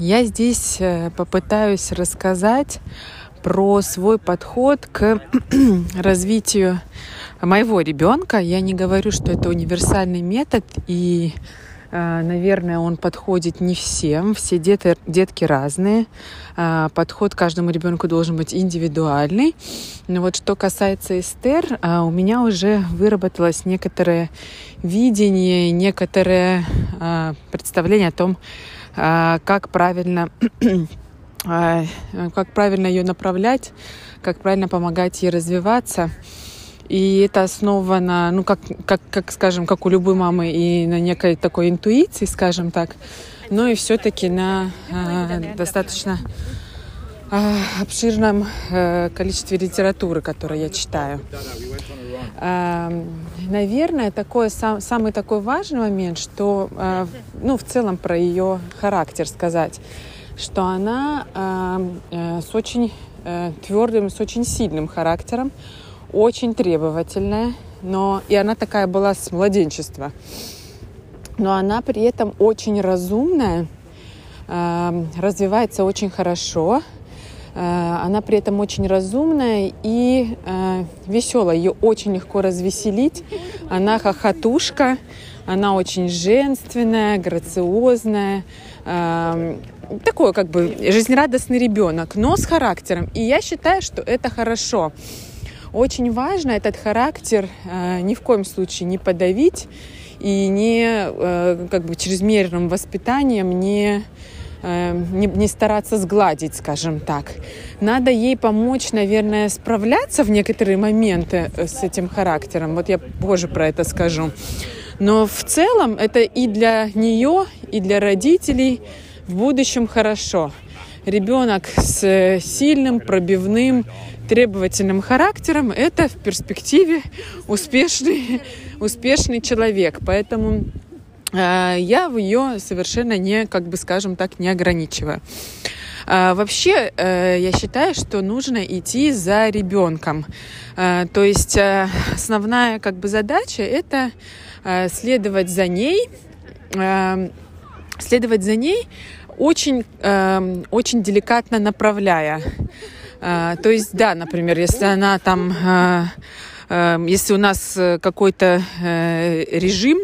Я здесь э, попытаюсь рассказать про свой подход к развитию моего ребенка. Я не говорю, что это универсальный метод, и, э, наверное, он подходит не всем. Все дети, детки разные. Э, подход к каждому ребенку должен быть индивидуальный. Но вот что касается Эстер, э, у меня уже выработалось некоторое видение, некоторое представление о том, как правильно как правильно ее направлять, как правильно помогать ей развиваться. И это основано, ну, как, как, как, скажем, как у любой мамы, и на некой такой интуиции, скажем так, но и все-таки на э, достаточно обширном э, количестве литературы, которую я читаю. Э, наверное, такой, сам, самый такой важный момент, что, э, ну, в целом про ее характер сказать, что она э, с очень э, твердым, с очень сильным характером, очень требовательная, но и она такая была с младенчества. Но она при этом очень разумная, развивается очень хорошо, она при этом очень разумная и э, веселая. Ее очень легко развеселить. Она хохотушка, она очень женственная, грациозная, э, такой как бы жизнерадостный ребенок, но с характером. И я считаю, что это хорошо. Очень важно этот характер э, ни в коем случае не подавить и не э, как бы чрезмерным воспитанием не, э, не, не стараться сгладить, скажем так. Надо ей помочь, наверное, справляться в некоторые моменты э, с этим характером. Вот я позже про это скажу. Но в целом это и для нее, и для родителей в будущем хорошо. Ребенок с сильным, пробивным, требовательным характером, это в перспективе успешный, успешный человек. Поэтому э, я в ее совершенно не, как бы скажем так, не ограничиваю. А, вообще, э, я считаю, что нужно идти за ребенком. То есть э, основная как бы задача это э, следовать за ней, э, следовать за ней очень, э, очень деликатно направляя. То есть, да, например, если она там, а, если у нас какой-то э, режим,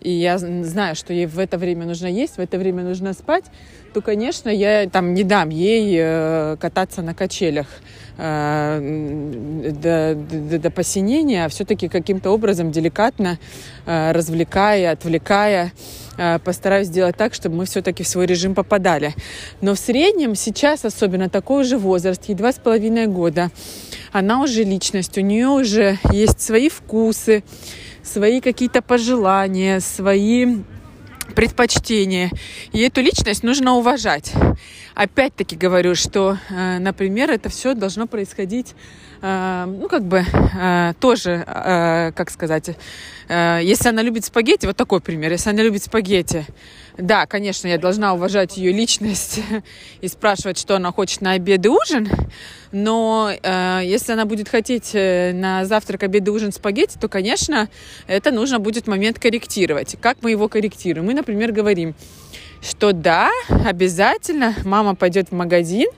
и я знаю, что ей в это время нужно есть, в это время нужно спать, то, конечно, я там не дам ей э, кататься на качелях э, до, до, до посинения, а все-таки каким-то образом деликатно развлекая, отвлекая, Э, постараюсь сделать так, чтобы мы все-таки в свой режим попадали. Но в среднем сейчас, особенно такой же возраст, ей два с половиной года, она уже личность, у нее уже есть свои вкусы, свои какие-то пожелания, свои предпочтения. И эту личность нужно уважать. Опять-таки говорю, что, э, например, это все должно происходить Э, ну, как бы э, тоже, как сказать, если она любит спагетти, вот такой пример, если она любит спагетти, да, конечно, я должна уважать ее личность и спрашивать, что она хочет на обед и ужин, но э, если она будет хотеть на завтрак, обед и ужин спагетти, то, конечно, это нужно будет момент корректировать. Как мы его корректируем? Мы, например, говорим, что да, обязательно мама пойдет в магазин,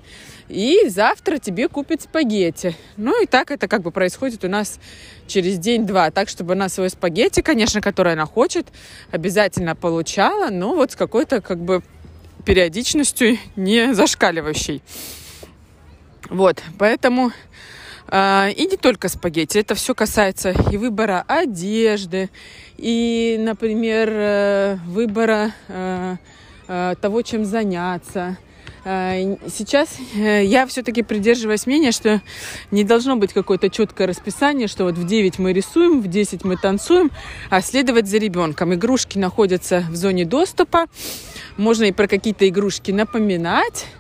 и завтра тебе купят спагетти. Ну и так это как бы происходит у нас через день-два. Так, чтобы она свой спагетти, конечно, который она хочет, обязательно получала, но вот с какой-то как бы периодичностью не зашкаливающей. Вот, поэтому э, и не только спагетти, это все касается и выбора одежды, и, например, э, выбора э, э, того, чем заняться, Э, сейчас э, я все-таки придерживаюсь мнения, что не должно быть какое-то четкое расписание, что вот в 9 мы рисуем, в 10 мы танцуем, а следовать за ребенком. Игрушки находятся в зоне доступа, можно и про какие-то игрушки напоминать, а,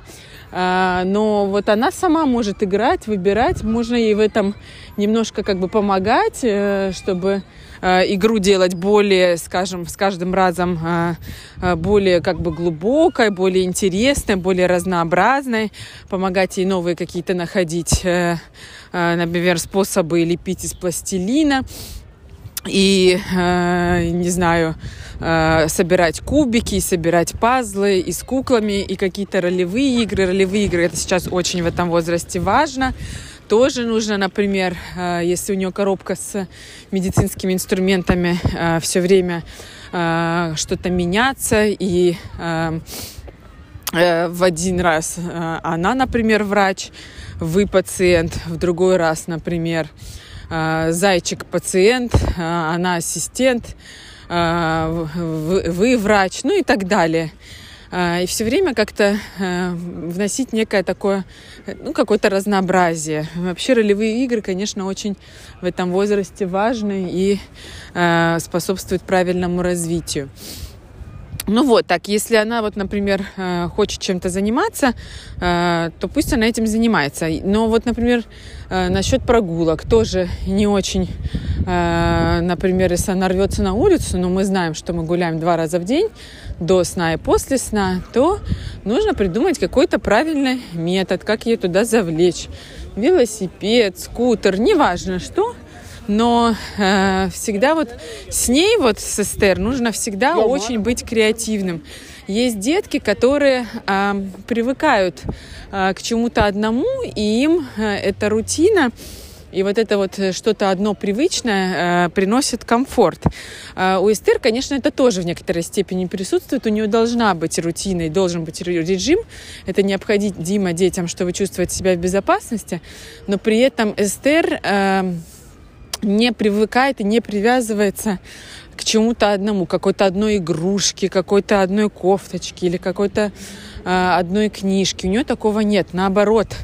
но вот она сама может играть, выбирать, можно ей в этом немножко как бы помогать, э, чтобы э, игру делать более, скажем, с каждым разом э, более как бы глубокой, более интересной, более разнообразной, помогать ей новые какие-то находить, например, способы лепить из пластилина и, э, не знаю, э, собирать кубики, собирать пазлы и с куклами, и какие-то ролевые игры. Ролевые игры это сейчас очень в этом возрасте важно. Тоже нужно, например, э, если у нее коробка с медицинскими инструментами, э, все время э, что-то меняться и в один раз она, например, врач, вы пациент, в другой раз, например, зайчик пациент, э, она ассистент, э, вы, вы врач, ну и так далее. И все время как-то вносить некое такое, ну, какое-то разнообразие. Вообще ролевые игры, конечно, очень в этом возрасте важны и способствуют правильному развитию. Ну вот, так, если она вот, например, э, хочет чем-то заниматься, э, то пусть она этим занимается. Но вот, например, э, насчет прогулок тоже не очень, например, если она рвется на улицу, но мы знаем, что мы гуляем два раза в день, до сна и после сна, то нужно придумать какой-то правильный метод, как ее туда завлечь. Велосипед, скутер, неважно что – но э, всегда вот с ней, вот с Эстер, нужно всегда очень быть креативным. Есть детки, которые э, привыкают э, к чему-то одному, и им э, эта рутина и вот это вот что-то одно привычное э, приносит комфорт. Э, у Эстер, конечно, это тоже в некоторой степени присутствует. У нее должна быть рутина и должен быть режим. Это необходимо детям, чтобы чувствовать себя в безопасности. Но при этом Эстер... Э, не привыкает и не привязывается к чему-то одному, какой-то одной игрушке, какой-то одной кофточке или какой-то э, одной книжке. У нее такого нет. Наоборот,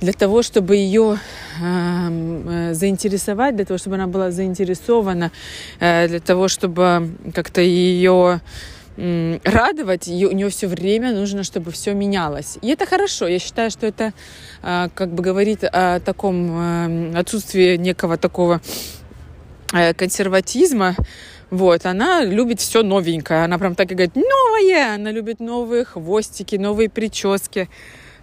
для того, чтобы ее э, заинтересовать, для того, чтобы она была заинтересована, э, для того, чтобы как-то ее радовать, и у нее все время нужно, чтобы все менялось. И это хорошо. Я считаю, что это а, как бы говорит о таком эм, отсутствии некого такого э, консерватизма, вот, она любит все новенькое. Она прям так и говорит, новое! Она любит новые хвостики, новые прически.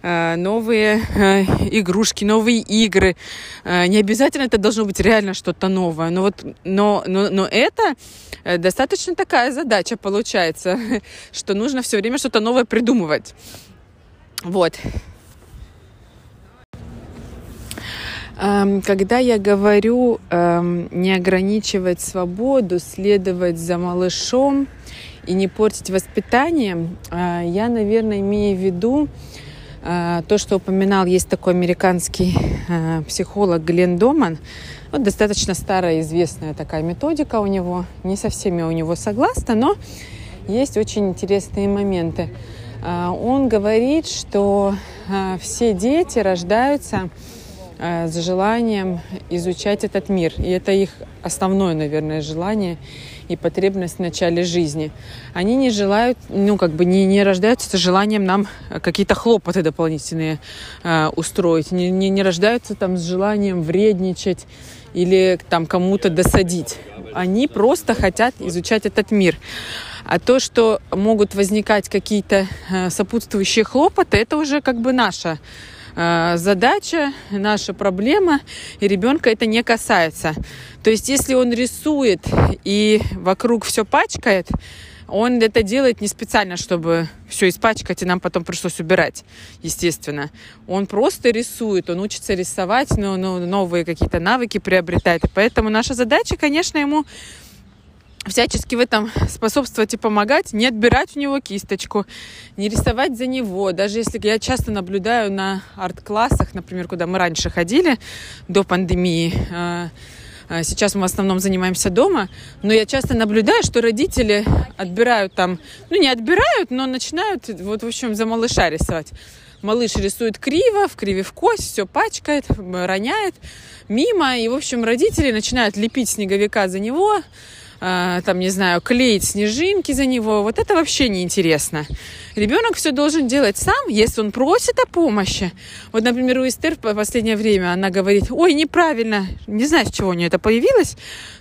Э, новые э, игрушки, новые игры. Э, не обязательно это должно быть реально что-то новое, но вот, но, но, но это достаточно такая задача получается, что нужно все время что-то новое придумывать. Вот. Эм, когда я говорю эм, не ограничивать свободу, следовать за малышом и не портить воспитание, я, наверное, имею в виду то, что упоминал, есть такой американский а, психолог Глен Доман. Вот достаточно старая, известная такая методика у него. Не со всеми у него согласна, но есть очень интересные моменты. А, он говорит, что все дети рождаются с желанием изучать этот мир. И это их основное, наверное, желание и потребность в начале жизни. Они не желают, ну, как бы не, не рождаются с желанием нам какие-то хлопоты дополнительные э, устроить, не, не, не рождаются там с желанием вредничать или там кому-то досадить. Они просто хотят изучать этот мир. А то, что могут возникать какие-то э, сопутствующие хлопоты, это уже как бы наша Э, задача, наша проблема, и ребенка это не касается. То есть, если он рисует и вокруг все пачкает, он это делает не специально, чтобы все испачкать, и нам потом пришлось убирать, естественно. Он просто рисует, он учится рисовать, но новые какие-то навыки приобретает. И поэтому наша задача, конечно, ему всячески в этом способствовать и помогать, не отбирать у него кисточку, не рисовать за него. Даже если я часто наблюдаю на арт-классах, например, куда мы раньше ходили до пандемии, а, а, Сейчас мы в основном занимаемся дома, но я часто наблюдаю, что родители отбирают там, ну не отбирают, но начинают вот в общем за малыша рисовать. Малыш рисует криво, в криве в кость, все пачкает, роняет мимо, и в общем родители начинают лепить снеговика за него, э, там, не знаю, клеить снежинки за него, вот это вообще неинтересно. Ребенок все должен делать сам, если он просит о помощи. Вот, например, у Эстер в последнее время она говорит, ой, неправильно, не знаю, с чего у нее это появилось,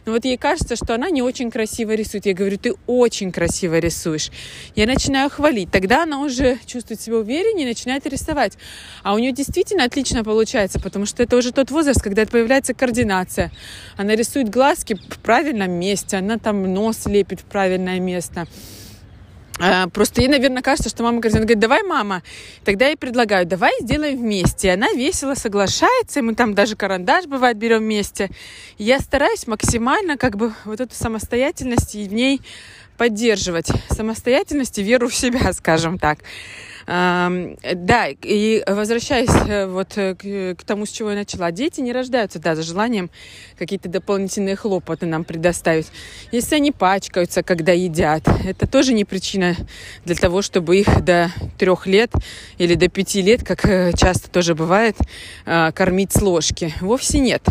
но вот ей кажется, что она не очень красиво рисует. Я говорю, ты очень красиво рисуешь. Я начинаю хвалить. Тогда она уже чувствует себя увереннее и начинает рисовать. А у нее действительно отлично получается, потому что это уже тот возраст, когда появляется координация. Она рисует глазки в правильном месте, она там нос лепит в правильное место. А, просто ей, наверное, кажется, что мама говорит, она говорит, давай, мама. Тогда я ей предлагаю, давай сделаем вместе. И она весело соглашается, и мы там даже карандаш, бывает, берем вместе. И я стараюсь максимально как бы вот эту самостоятельность и в ней поддерживать. Самостоятельность и веру в себя, скажем так. Да, и возвращаясь э, вот э, к, тому, с чего я начала. Дети не рождаются, да, за желанием какие-то дополнительные хлопоты нам предоставить. Если они пачкаются, когда едят, это тоже не причина для того, чтобы их до трех лет или до пяти лет, как э, часто тоже бывает, кормить с ложки. Вовсе нет.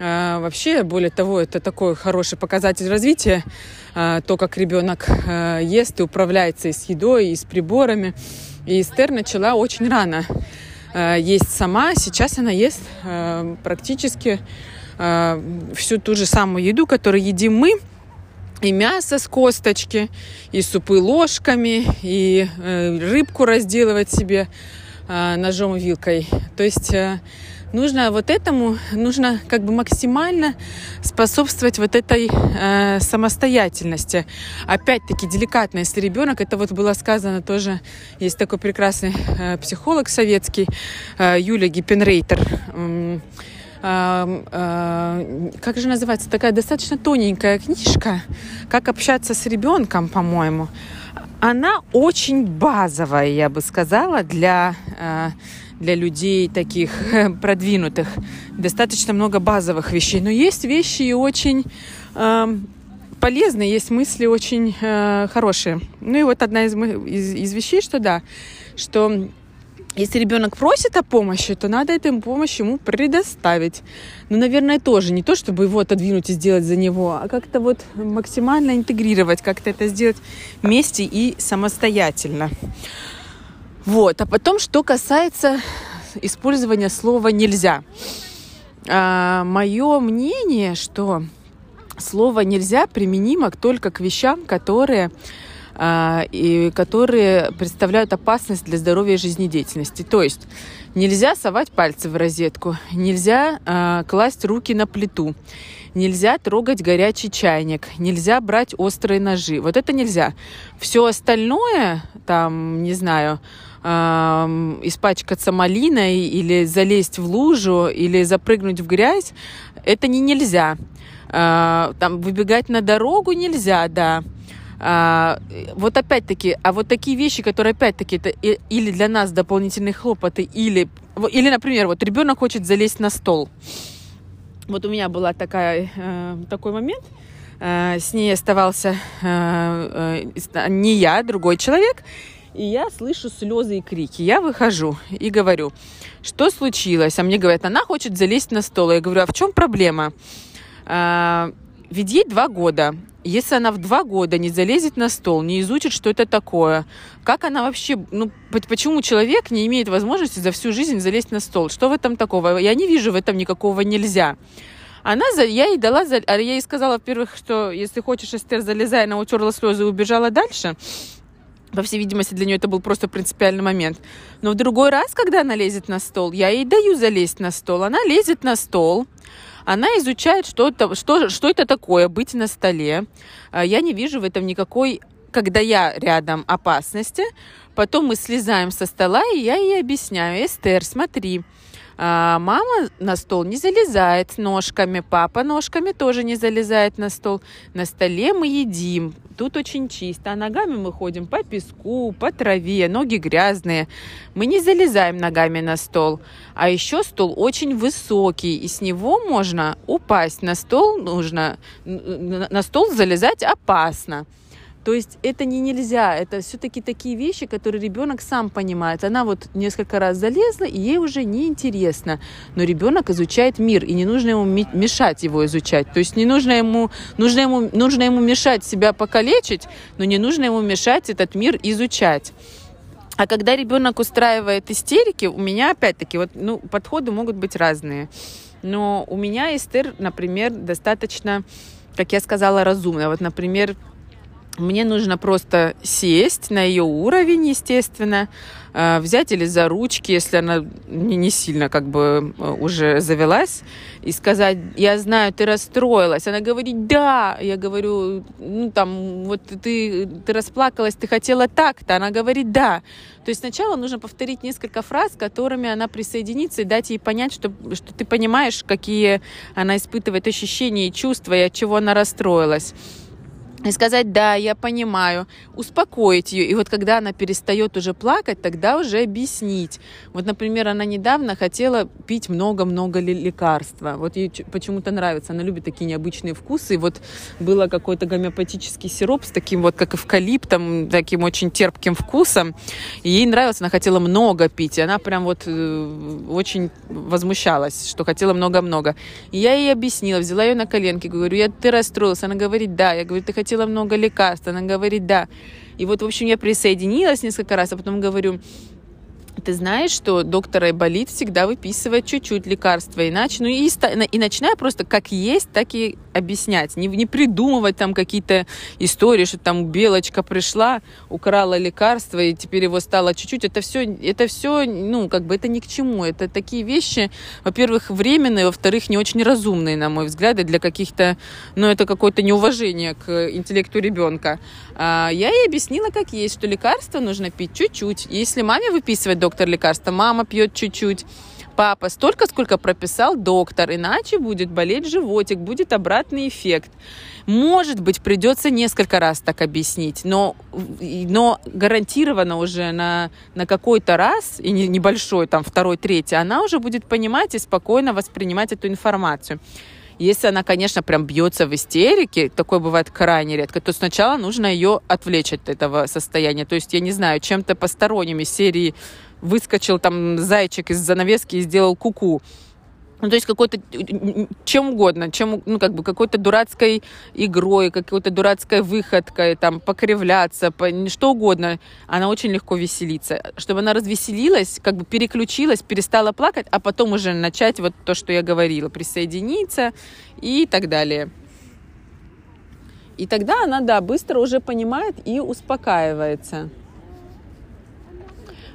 Вообще, более того, это такой хороший показатель развития, то, как ребенок ест и управляется и с едой, и с приборами. И Эстер начала очень рано э, есть сама. Сейчас она ест э, практически э, всю ту же самую еду, которую едим мы. И мясо с косточки, и супы ложками, и рыбку разделывать себе ножом и вилкой. То есть нужно вот этому, нужно как бы максимально способствовать вот этой э, самостоятельности. Опять-таки деликатно, если ребенок, это вот было сказано тоже, есть такой прекрасный э, психолог советский, э, Юлия Гиппенрейтер, э, э, как же называется, такая достаточно тоненькая книжка, как общаться с ребенком, по-моему. Она очень базовая, я бы сказала, для э, для людей таких продвинутых. Достаточно много базовых вещей. Но есть вещи и очень э, полезные, есть мысли очень э, хорошие. Ну и вот одна из, из, из вещей, что да, что если ребенок просит о помощи, то надо эту помощь ему предоставить. Ну, наверное, тоже не то, чтобы его отодвинуть и сделать за него, а как-то вот максимально интегрировать, как-то это сделать вместе и самостоятельно. Вот. А потом, что касается использования слова «нельзя». А, мое мнение, что слово «нельзя» применимо только к вещам, которые а, и которые представляют опасность для здоровья и жизнедеятельности. То есть нельзя совать пальцы в розетку, нельзя а, класть руки на плиту, нельзя трогать горячий чайник, нельзя брать острые ножи. Вот это нельзя. Все остальное, там, не знаю, испачкаться малиной или залезть в лужу или запрыгнуть в грязь, это не нельзя. А, там выбегать на дорогу нельзя, да. А, вот опять-таки, а вот такие вещи, которые опять-таки это или для нас дополнительные хлопоты, или, или, например, вот ребенок хочет залезть на стол. Вот у меня была такая, э, такой момент, э, с ней оставался э, не я, другой человек, и я слышу слезы и крики. Я выхожу и говорю, что случилось? А мне говорят, она хочет залезть на стол. Я говорю, а в чем проблема? А, ведь ей два года. Если она в два года не залезет на стол, не изучит, что это такое, как она вообще, ну, почему человек не имеет возможности за всю жизнь залезть на стол? Что в этом такого? Я не вижу в этом никакого нельзя. Она, я ей дала, а я ей сказала, во-первых, что если хочешь, Эстер, залезай, она утерла слезы и убежала дальше. По всей видимости, для нее это был просто принципиальный момент. Но в другой раз, когда она лезет на стол, я ей даю залезть на стол. Она лезет на стол, она изучает, что это, что, что это такое быть на столе. А, я не вижу в этом никакой, когда я рядом, опасности. Потом мы слезаем со стола, и я ей объясняю, Эстер, смотри, а, мама на стол не залезает ножками, папа ножками тоже не залезает на стол. На столе мы едим, тут очень чисто, а ногами мы ходим по песку, по траве, ноги грязные. Мы не залезаем ногами на стол. А еще стол очень высокий, и с него можно упасть. На стол нужно, на стол залезать опасно. То есть это не нельзя, это все-таки такие вещи, которые ребенок сам понимает. Она вот несколько раз залезла, и ей уже не интересно. Но ребенок изучает мир, и не нужно ему мешать его изучать. То есть не нужно ему, нужно ему, нужно ему мешать себя покалечить, но не нужно ему мешать этот мир изучать. А когда ребенок устраивает истерики, у меня опять-таки вот, ну, подходы могут быть разные. Но у меня Эстер, например, достаточно, как я сказала, разумная. Вот, например, мне нужно просто сесть на ее уровень, естественно, э, взять или за ручки, если она не, сильно как бы э, уже завелась, и сказать, я знаю, ты расстроилась. Она говорит, да. Я говорю, ну там, вот ты, ты расплакалась, ты хотела так-то. Она говорит, да. То есть сначала нужно повторить несколько фраз, которыми она присоединится, и дать ей понять, что, что ты понимаешь, какие она испытывает ощущения и чувства, и от чего она расстроилась и сказать, да, я понимаю, успокоить ее. И вот когда она перестает уже плакать, тогда уже объяснить. Вот, например, она недавно хотела пить много-много лекарства. Вот ей почему-то нравится, она любит такие необычные вкусы. И вот было какой-то гомеопатический сироп с таким вот, как эвкалиптом, таким очень терпким вкусом. И ей нравилось, она хотела много пить. И она прям вот э, очень возмущалась, что хотела много-много. И я ей объяснила, взяла ее на коленки, говорю, я, ты расстроилась? Она говорит, да. Я говорю, ты хотела выпила много лекарств. Она говорит, да. И вот, в общем, я присоединилась несколько раз, а потом говорю, ты знаешь, что доктор Айболит всегда выписывает чуть-чуть лекарства, иначе, ну и, и начиная просто как есть, так и объяснять, не, не придумывать там какие-то истории, что там белочка пришла, украла лекарство, и теперь его стало чуть-чуть. Это все, это все, ну, как бы это ни к чему. Это такие вещи, во-первых, временные, во-вторых, не очень разумные, на мой взгляд, и для каких-то, ну, это какое-то неуважение к интеллекту ребенка. А, я ей объяснила, как есть, что лекарство нужно пить чуть-чуть. Если маме выписывает доктор лекарство, мама пьет чуть-чуть папа столько, сколько прописал доктор, иначе будет болеть животик, будет обратный эффект. Может быть, придется несколько раз так объяснить, но, но гарантированно уже на, на какой-то раз, и не, небольшой, там, второй, третий, она уже будет понимать и спокойно воспринимать эту информацию. Если она, конечно, прям бьется в истерике, такое бывает крайне редко, то сначала нужно ее отвлечь от этого состояния. То есть, я не знаю, чем-то посторонними серии выскочил там зайчик из занавески и сделал куку. -ку. Ну, то есть какой-то, чем угодно, чем, ну, как бы какой-то дурацкой игрой, какой-то дурацкой выходкой, там, покривляться, по, что угодно. Она очень легко веселится. Чтобы она развеселилась, как бы переключилась, перестала плакать, а потом уже начать вот то, что я говорила, присоединиться и так далее. И тогда она, да, быстро уже понимает и успокаивается.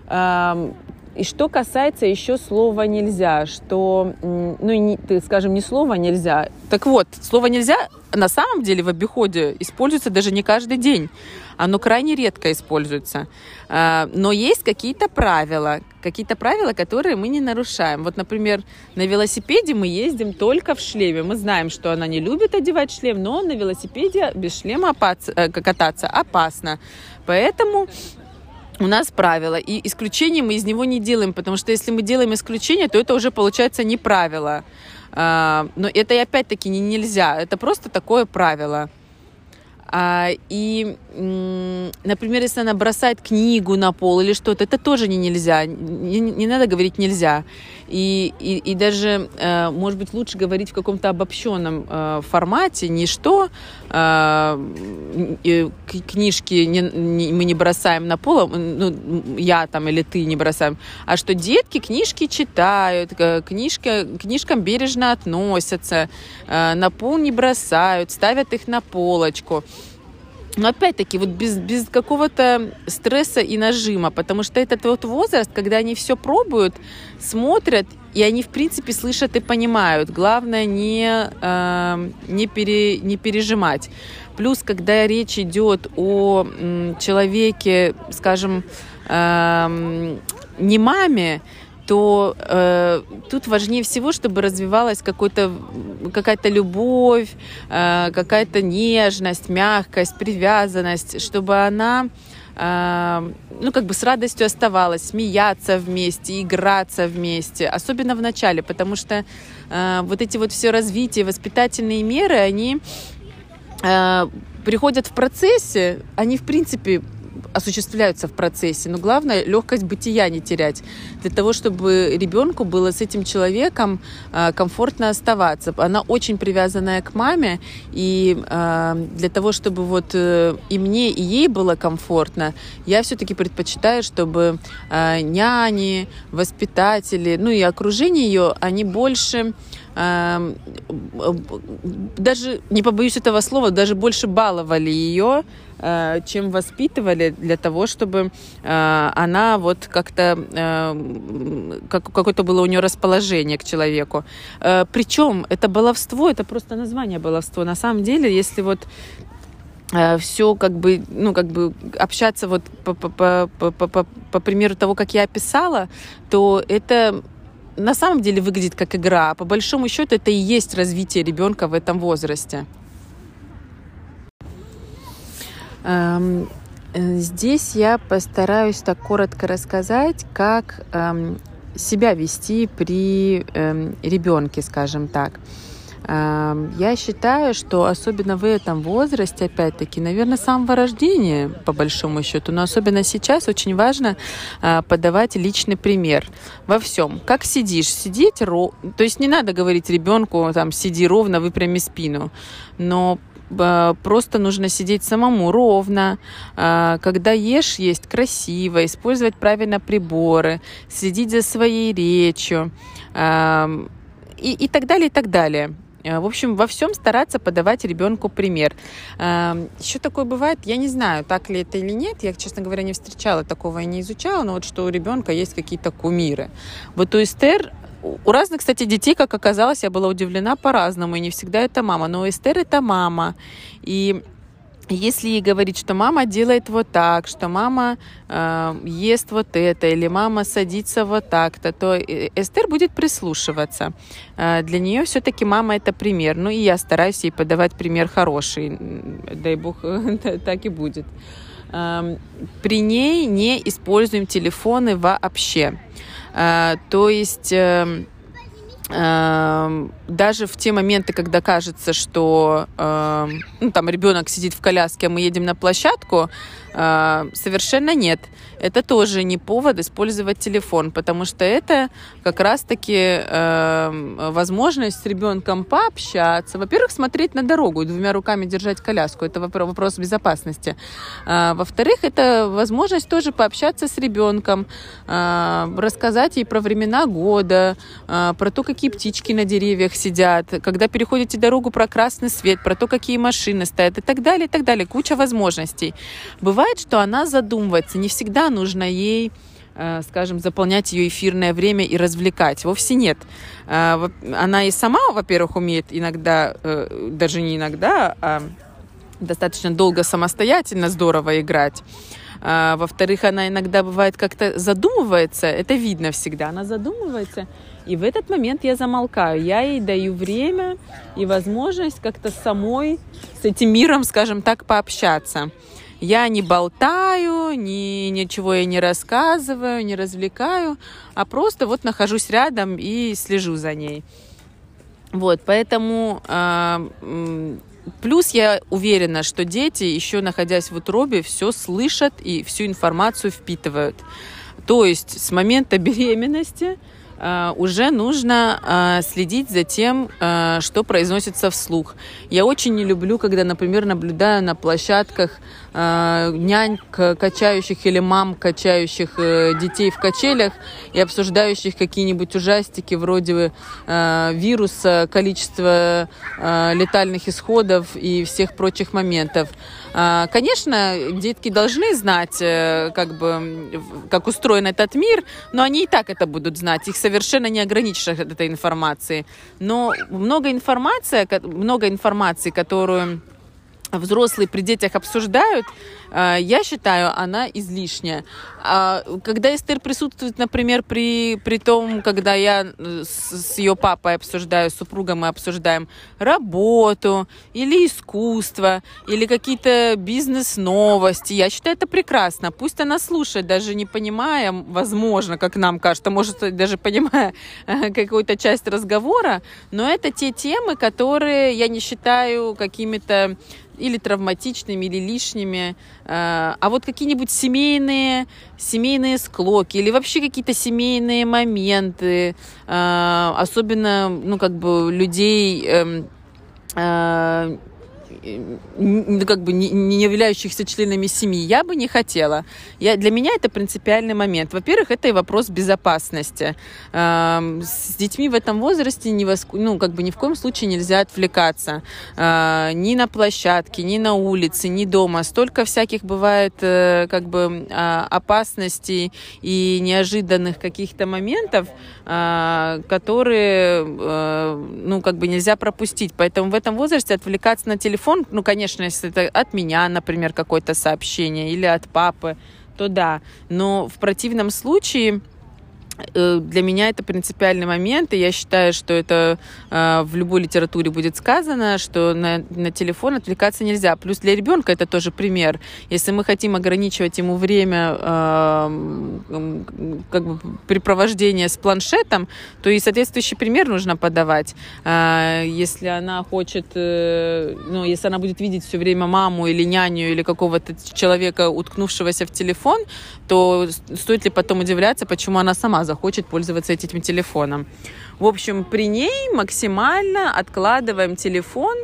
И что касается еще слова нельзя, что, ну, не, скажем, не слова нельзя. Так вот, слово нельзя на самом деле в обиходе используется даже не каждый день. Оно крайне редко используется. А, но есть какие-то правила, какие-то правила, которые мы не нарушаем. Вот, например, на велосипеде мы ездим только в шлеме. Мы знаем, что она не любит одевать шлем, но на велосипеде без шлема э, кататься опасно. Поэтому у нас правило, и исключение мы из него не делаем, потому что если мы делаем исключение, то это уже получается не правило. А, но это и опять-таки не нельзя, это просто такое правило. А, и, например, если она бросает книгу на пол или что-то, это тоже не нельзя. Не, не надо говорить нельзя. И, и, и даже, э, может быть, лучше говорить в каком-то обобщенном э, формате, не что книжки не, не, мы не бросаем на пол, ну, я там или ты не бросаем, а что детки книжки читают, книжка, книжкам бережно относятся, на пол не бросают, ставят их на полочку. Но опять-таки, вот без, без какого-то стресса и нажима, потому что это тот возраст, когда они все пробуют, смотрят, и они, в принципе, слышат и понимают. Главное не, э, не, пере, не пережимать. Плюс, когда речь идет о м, человеке, скажем, э, не маме, то э, тут важнее всего, чтобы развивалась какой-то, какая-то любовь, э, какая-то нежность, мягкость, привязанность, чтобы она ну, как бы с радостью оставалась, смеяться вместе, играться вместе, особенно в начале, потому что э, вот эти вот все развития, воспитательные меры, они э, приходят в процессе, они, в принципе, осуществляются в процессе. Но главное легкость бытия не терять. Для того, чтобы ребенку было с этим человеком э, комфортно оставаться. Она очень привязанная к маме, и э, для того, чтобы вот э, и мне, и ей было комфортно, я все-таки предпочитаю, чтобы э, няни, воспитатели, ну и окружение ее, они больше даже, не побоюсь этого слова, даже больше баловали ее, э, чем воспитывали для того, чтобы э, она вот как-то, э, как, какое-то было у нее расположение к человеку. Причем это баловство, это просто название баловство. На самом деле, если вот все как бы, ну, как бы общаться вот по, по, по, по, по, по примеру того, как я описала, то это на самом деле выглядит как игра, а по большому счету это и есть развитие ребенка в этом возрасте. Эм, э, здесь я постараюсь так коротко рассказать, как эм, себя вести при эм, ребенке, скажем так. Я считаю, что особенно в этом возрасте, опять-таки, наверное, с самого рождения, по большому счету, но особенно сейчас очень важно а, подавать личный пример во всем. Как сидишь? Сидеть ровно. То есть не надо говорить ребенку, там, сиди ровно, выпрями спину. Но а, просто нужно сидеть самому ровно. А, когда ешь, есть красиво, использовать правильно приборы, следить за своей речью и, и так далее, и так далее. Э, в общем, во всем стараться подавать ребенку пример. Эм, Еще такое бывает, я не знаю, так ли это или нет, я, честно говоря, не встречала такого и не изучала, но вот что у ребенка есть какие-то кумиры. Вот у Эстер у разных, кстати, детей, как оказалось, я была удивлена по-разному, и не всегда это мама, но у Эстер это мама. И если ей говорить, что мама делает вот так, что мама э, ест вот это, или мама садится вот так-то, то э, Эстер будет прислушиваться. Э, для нее все-таки мама это пример. Ну и я стараюсь ей подавать пример хороший. Дай бог, так и будет. Э, при ней не используем телефоны вообще. Э, то есть... Э, даже в те моменты, когда кажется, что э, ну, там ребенок сидит в коляске, а мы едем на площадку, совершенно нет. Это тоже не повод использовать телефон, потому что это как раз-таки э, возможность с ребенком пообщаться. Во-первых, смотреть на дорогу и двумя руками держать коляску. Это вопрос безопасности. Э, во-вторых, это возможность тоже пообщаться с ребенком, э, рассказать ей про времена года, про то, какие птички на деревьях сидят, когда переходите дорогу, про красный свет, про то, какие машины стоят и так далее, и так далее. Куча возможностей. Бывает, что она задумывается. Не всегда нужно ей э, скажем, заполнять ее эфирное время и развлекать. Вовсе нет. Э, она и сама, во-первых, умеет иногда, э, даже не иногда, а достаточно долго самостоятельно здорово играть. Во-вторых, она иногда бывает как-то задумывается, это видно всегда, она задумывается, и в этот момент я замолкаю, я ей даю время и возможность как-то самой с этим миром, скажем так, пообщаться. Я не болтаю, ни, ничего я не рассказываю, не развлекаю, а просто вот нахожусь рядом и слежу за ней. Вот, поэтому э, плюс я уверена, что дети, еще находясь в утробе, все слышат и всю информацию впитывают. То есть с момента беременности Э, уже нужно э, следить за тем, э, что произносится вслух. Я очень не люблю, когда, например, наблюдаю на площадках нянь качающих или мам качающих детей в качелях и обсуждающих какие-нибудь ужастики вроде вируса, количества летальных исходов и всех прочих моментов. Конечно, детки должны знать, э, как бы, как устроен этот мир, но они и так это будут знать. Их совершенно не ограничишь от этой информации. Но много информации, много информации, которую взрослые при детях обсуждают, э, я считаю, она излишняя. А когда Эстер присутствует, например, при, при том, когда я э, с, с ее папой обсуждаю, с супругом мы обсуждаем работу или искусство, или какие-то бизнес-новости, я считаю это прекрасно. Пусть она слушает, даже не понимая, возможно, как нам кажется, может, даже понимая э, какую-то часть разговора, но это те темы, которые я не считаю какими-то или травматичными, или лишними. Э, а вот какие-нибудь семейные, семейные склоки или вообще какие-то семейные моменты, э, особенно, ну, как бы людей эм, э, как бы не, не являющихся членами семьи, я бы не хотела. Я, для меня это принципиальный момент. Во-первых, это и вопрос безопасности. Э, с детьми в этом возрасте не воску... ну, как бы ни в коем случае нельзя отвлекаться. Э, ни на площадке, ни на улице, ни дома. Столько всяких бывает э, как бы э, опасностей и неожиданных каких-то моментов, э, которые ну, как бы нельзя пропустить. Поэтому в этом возрасте отвлекаться на телефон телефон, ну, конечно, если это от меня, например, какое-то сообщение или от папы, то да. Но в противном случае для меня это принципиальный момент, и я считаю, что это э, в любой литературе будет сказано, что на, на телефон отвлекаться нельзя. Плюс для ребенка это тоже пример. Если мы хотим ограничивать ему время э, как бы препровождения с планшетом, то и соответствующий пример нужно подавать. Э, если она хочет, э, ну, если она будет видеть все время маму или няню или какого-то человека, уткнувшегося в телефон, то стоит ли потом удивляться, почему она сама захочет пользоваться этим телефоном. В общем, при ней максимально откладываем телефон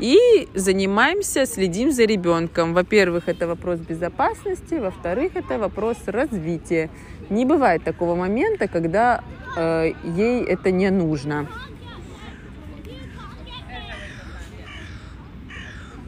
и занимаемся, следим за ребенком. Во-первых, это вопрос безопасности, во-вторых, это вопрос развития. Не бывает такого момента, когда э, ей это не нужно.